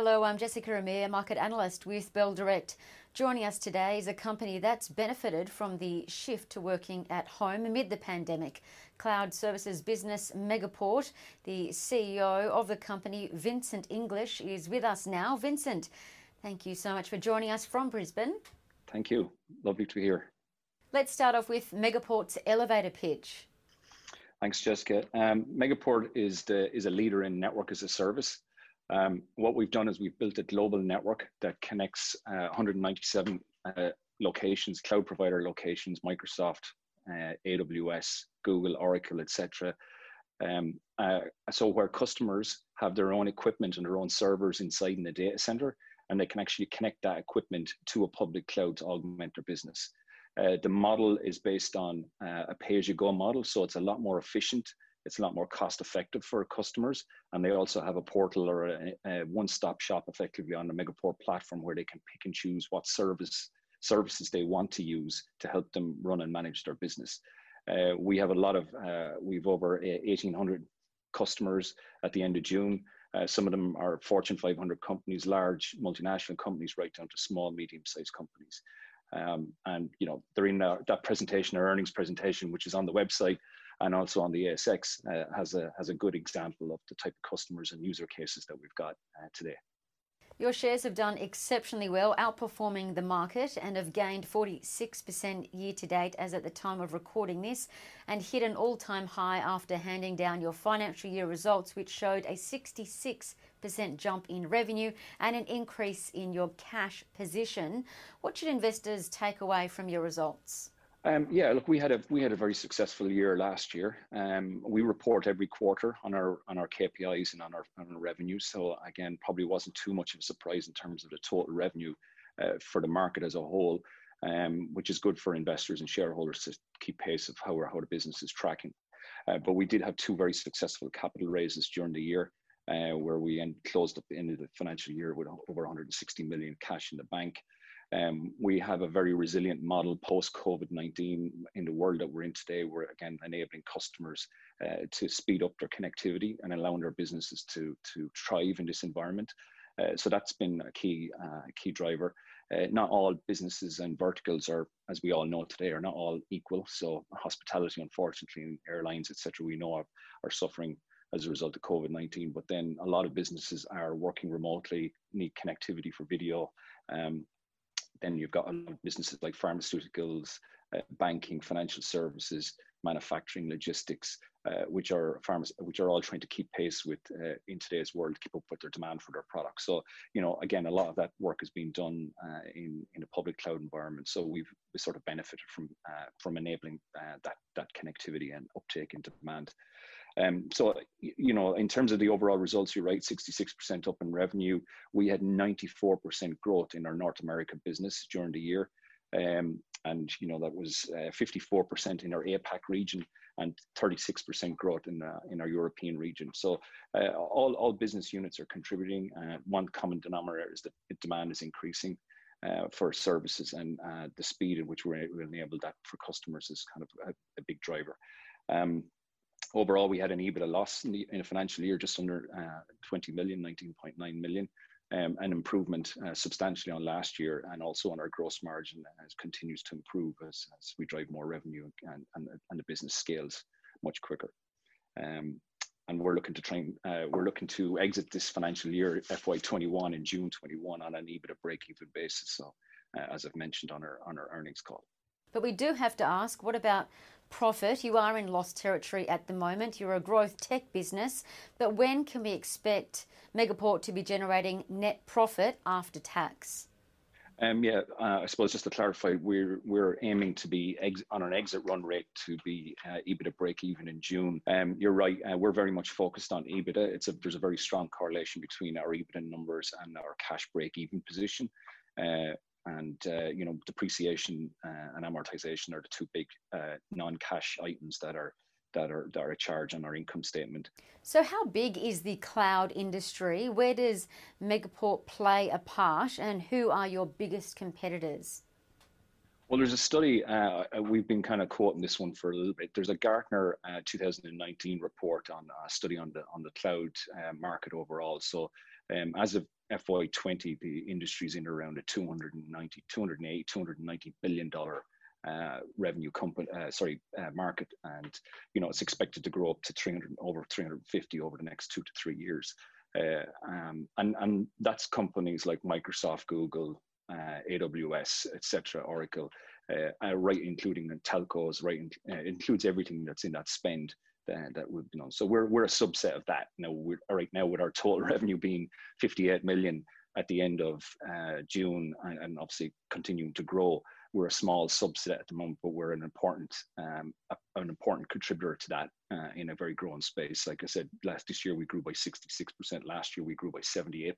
Hello, I'm Jessica Amir, market analyst with Bell Direct. Joining us today is a company that's benefited from the shift to working at home amid the pandemic. Cloud services business Megaport, the CEO of the company, Vincent English, is with us now. Vincent, thank you so much for joining us from Brisbane. Thank you. Lovely to be here. Let's start off with Megaport's elevator pitch. Thanks, Jessica. Um, Megaport is the is a leader in network as a service. Um, what we've done is we've built a global network that connects uh, 197 uh, locations, cloud provider locations, Microsoft, uh, AWS, Google, Oracle, etc. Um, uh, so where customers have their own equipment and their own servers inside in the data center, and they can actually connect that equipment to a public cloud to augment their business. Uh, the model is based on uh, a pay-as-you-go model, so it's a lot more efficient it's a lot more cost effective for customers. And they also have a portal or a, a one stop shop effectively on the Megaport platform where they can pick and choose what service services they want to use to help them run and manage their business. Uh, we have a lot of, uh, we've over 1,800 customers at the end of June. Uh, some of them are Fortune 500 companies, large multinational companies, right down to small, medium-sized companies. Um, and you know they're in that, that presentation, our earnings presentation, which is on the website and also on the ASX uh, has a has a good example of the type of customers and user cases that we've got uh, today. Your shares have done exceptionally well, outperforming the market, and have gained 46% year to date as at the time of recording this, and hit an all time high after handing down your financial year results, which showed a 66% jump in revenue and an increase in your cash position. What should investors take away from your results? Um, yeah, look, we had a we had a very successful year last year. Um, we report every quarter on our on our KPIs and on our on our revenue. So again, probably wasn't too much of a surprise in terms of the total revenue uh, for the market as a whole, um, which is good for investors and shareholders to keep pace of how how the business is tracking. Uh, but we did have two very successful capital raises during the year. Uh, where we end, closed up the end of the financial year with over 160 million cash in the bank. Um, we have a very resilient model post COVID 19 in the world that we're in today. We're again enabling customers uh, to speed up their connectivity and allowing their businesses to, to thrive in this environment. Uh, so that's been a key, uh, key driver. Uh, not all businesses and verticals are, as we all know today, are not all equal. So hospitality, unfortunately, and airlines, etc., we know are, are suffering as a result of COVID 19. But then a lot of businesses are working remotely, need connectivity for video. Um, then you've got a lot of businesses like pharmaceuticals, uh, banking, financial services, manufacturing, logistics, uh, which are pharma- which are all trying to keep pace with uh, in today's world, keep up with their demand for their products. So you know, again, a lot of that work has been done uh, in in a public cloud environment. So we've we sort of benefited from uh, from enabling uh, that that connectivity and uptake in demand. Um, so, you know, in terms of the overall results, you're right, 66% up in revenue. We had 94% growth in our North America business during the year. Um, and, you know, that was uh, 54% in our APAC region and 36% growth in, uh, in our European region. So uh, all, all business units are contributing. Uh, one common denominator is that demand is increasing. Uh, for services and uh, the speed in which we're able to enable that for customers is kind of a, a big driver. Um, Overall, we had an EBITDA loss in, the, in a financial year just under uh, 20 million, 19.9 million, um, an improvement uh, substantially on last year, and also on our gross margin as continues to improve as, as we drive more revenue and, and, and the business scales much quicker. Um, and we're looking to try and, uh, we're looking to exit this financial year FY21 in June 21 on an EBITDA break-even basis. So, uh, as I've mentioned on our on our earnings call. But we do have to ask, what about profit. You are in lost territory at the moment. You're a growth tech business, but when can we expect Megaport to be generating net profit after tax? Um, yeah, uh, I suppose just to clarify, we're we're aiming to be on an exit run rate to be uh, EBITDA break even in June. Um, you're right, uh, we're very much focused on EBITDA. It's a, there's a very strong correlation between our EBITDA numbers and our cash break even position. Uh, and uh, you know depreciation uh, and amortization are the two big uh, non-cash items that are that are that are a charge on our income statement. So, how big is the cloud industry? Where does Megaport play a part, and who are your biggest competitors? Well, there's a study, uh, uh we've been kind of quoting this one for a little bit. There's a Gartner uh, 2019 report on a study on the on the cloud uh, market overall. So, um, as of FY20, the industry's in around a 290, 280, 290 billion dollar uh, revenue company, uh, sorry, uh, market, and you know it's expected to grow up to 300 over 350 over the next two to three years, uh, um, and and that's companies like Microsoft, Google, uh, AWS, etc., Oracle, uh, right, including telcos, right, includes everything that's in that spend that, that would you know. So we're we're a subset of that. Now we're right now with our total revenue being 58 million at the end of June, and, and obviously continuing to grow we're a small subset at the moment, but we're an important um, an important contributor to that uh, in a very growing space. Like I said, last this year we grew by 66%. Last year we grew by 78%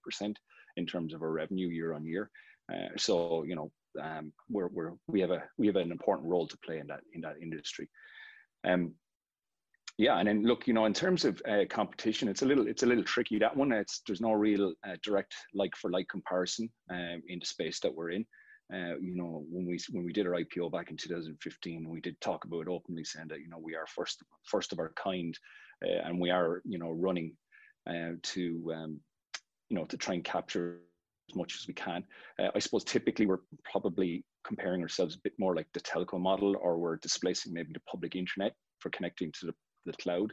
in terms of our revenue year on year. Uh, so you know um, we're, we're we have a we have an important role to play in that in that industry. Um, yeah, and then look, you know, in terms of uh, competition, it's a little it's a little tricky that one. It's there's no real uh, direct like for like comparison um, in the space that we're in. Uh, you know, when we when we did our IPO back in 2015, we did talk about openly, saying that you know we are first first of our kind, uh, and we are you know running uh, to um, you know to try and capture as much as we can. Uh, I suppose typically we're probably comparing ourselves a bit more like the telco model, or we're displacing maybe the public internet for connecting to the, the cloud,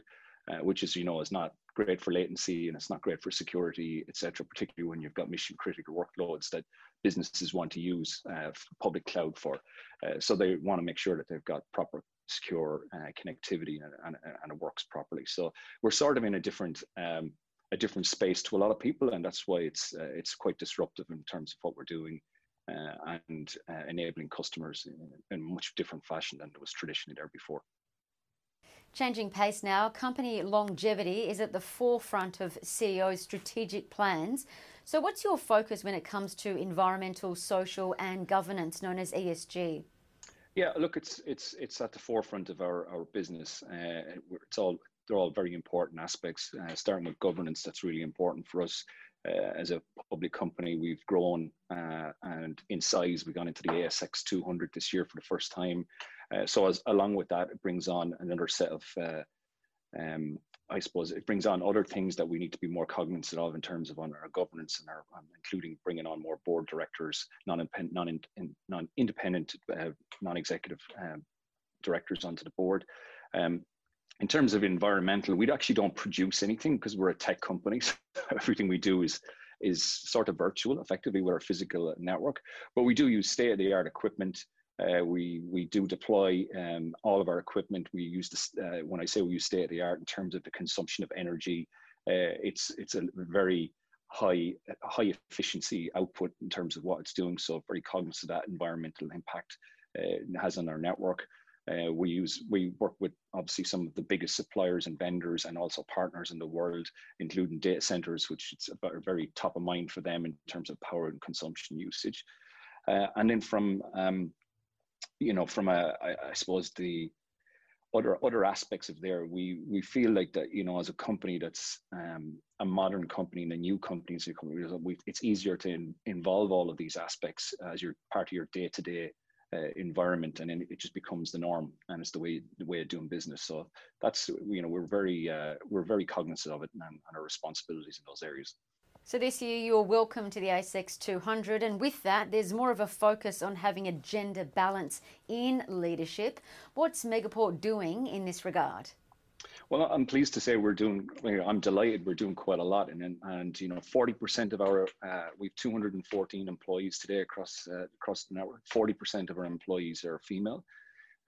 uh, which is you know is not great for latency and it's not great for security, etc. Particularly when you've got mission critical workloads that businesses want to use uh, public cloud for. Uh, so they want to make sure that they've got proper secure uh, connectivity and, and, and, it works properly. So we're sort of in a different um, a different space to a lot of people, and that's why it's uh, it's quite disruptive in terms of what we're doing. Uh, and uh, enabling customers in, in a much different fashion than it was traditionally there before. Changing pace now, company longevity is at the forefront of CEO's strategic plans. So, what's your focus when it comes to environmental, social, and governance, known as ESG? Yeah, look, it's it's it's at the forefront of our our business. Uh, it's all they're all very important aspects. Uh, starting with governance, that's really important for us. Uh, as a public company, we've grown uh, and in size. We've gone into the ASX 200 this year for the first time. Uh, so, as along with that, it brings on another set of uh, um, I suppose it brings on other things that we need to be more cognizant of in terms of on our governance and our, um, including bringing on more board directors, non-independent, non, uh, non-executive um, directors onto the board. Um, in terms of environmental, we actually don't produce anything because we're a tech company. So everything we do is is sort of virtual, effectively with our physical network. But we do use state-of-the-art equipment uh, we we do deploy um, all of our equipment. We use this uh, when I say we use state of the art in terms of the consumption of energy. Uh, it's it's a very high high efficiency output in terms of what it's doing. So very cognizant of that environmental impact uh, it has on our network. Uh, we use we work with obviously some of the biggest suppliers and vendors and also partners in the world, including data centers, which is very top of mind for them in terms of power and consumption usage. Uh, and then from um, you know, from a, I, I suppose the other other aspects of there, we we feel like that, you know, as a company that's um, a modern company and a new company, company, it's easier to in, involve all of these aspects as you're part of your day to day day environment, and then it just becomes the norm, and it's the way the way of doing business. So that's you know we're very uh, we're very cognizant of it and, and our responsibilities in those areas. So this year you're welcome to the ASX 200, and with that, there's more of a focus on having a gender balance in leadership. What's Megaport doing in this regard? Well, I'm pleased to say we're doing. I'm delighted we're doing quite a lot, and and you know, 40% of our uh, we've 214 employees today across uh, across the network. 40% of our employees are female.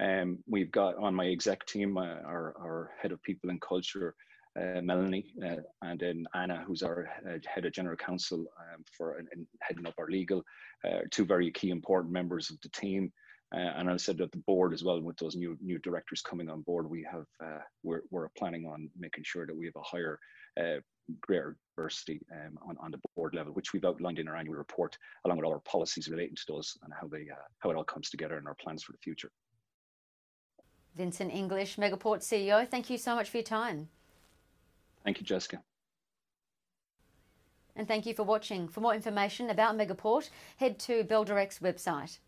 Um, we've got on my exec team uh, our our head of people and culture uh, Melanie, uh, and then Anna, who's our head of general counsel um, for and, heading up our legal, uh, two very key important members of the team. Uh, and I said that the board as well, with those new new directors coming on board, we have uh, we're, we're planning on making sure that we have a higher, greater diversity um, on, on the board level, which we've outlined in our annual report, along with all our policies relating to those and how they how it all comes together in our plans for the future. Vincent English, Megaport CEO, thank you so much for your time. Thank you, Jessica. And thank you for watching. For more information about Megaport, head to Bell Direct's website.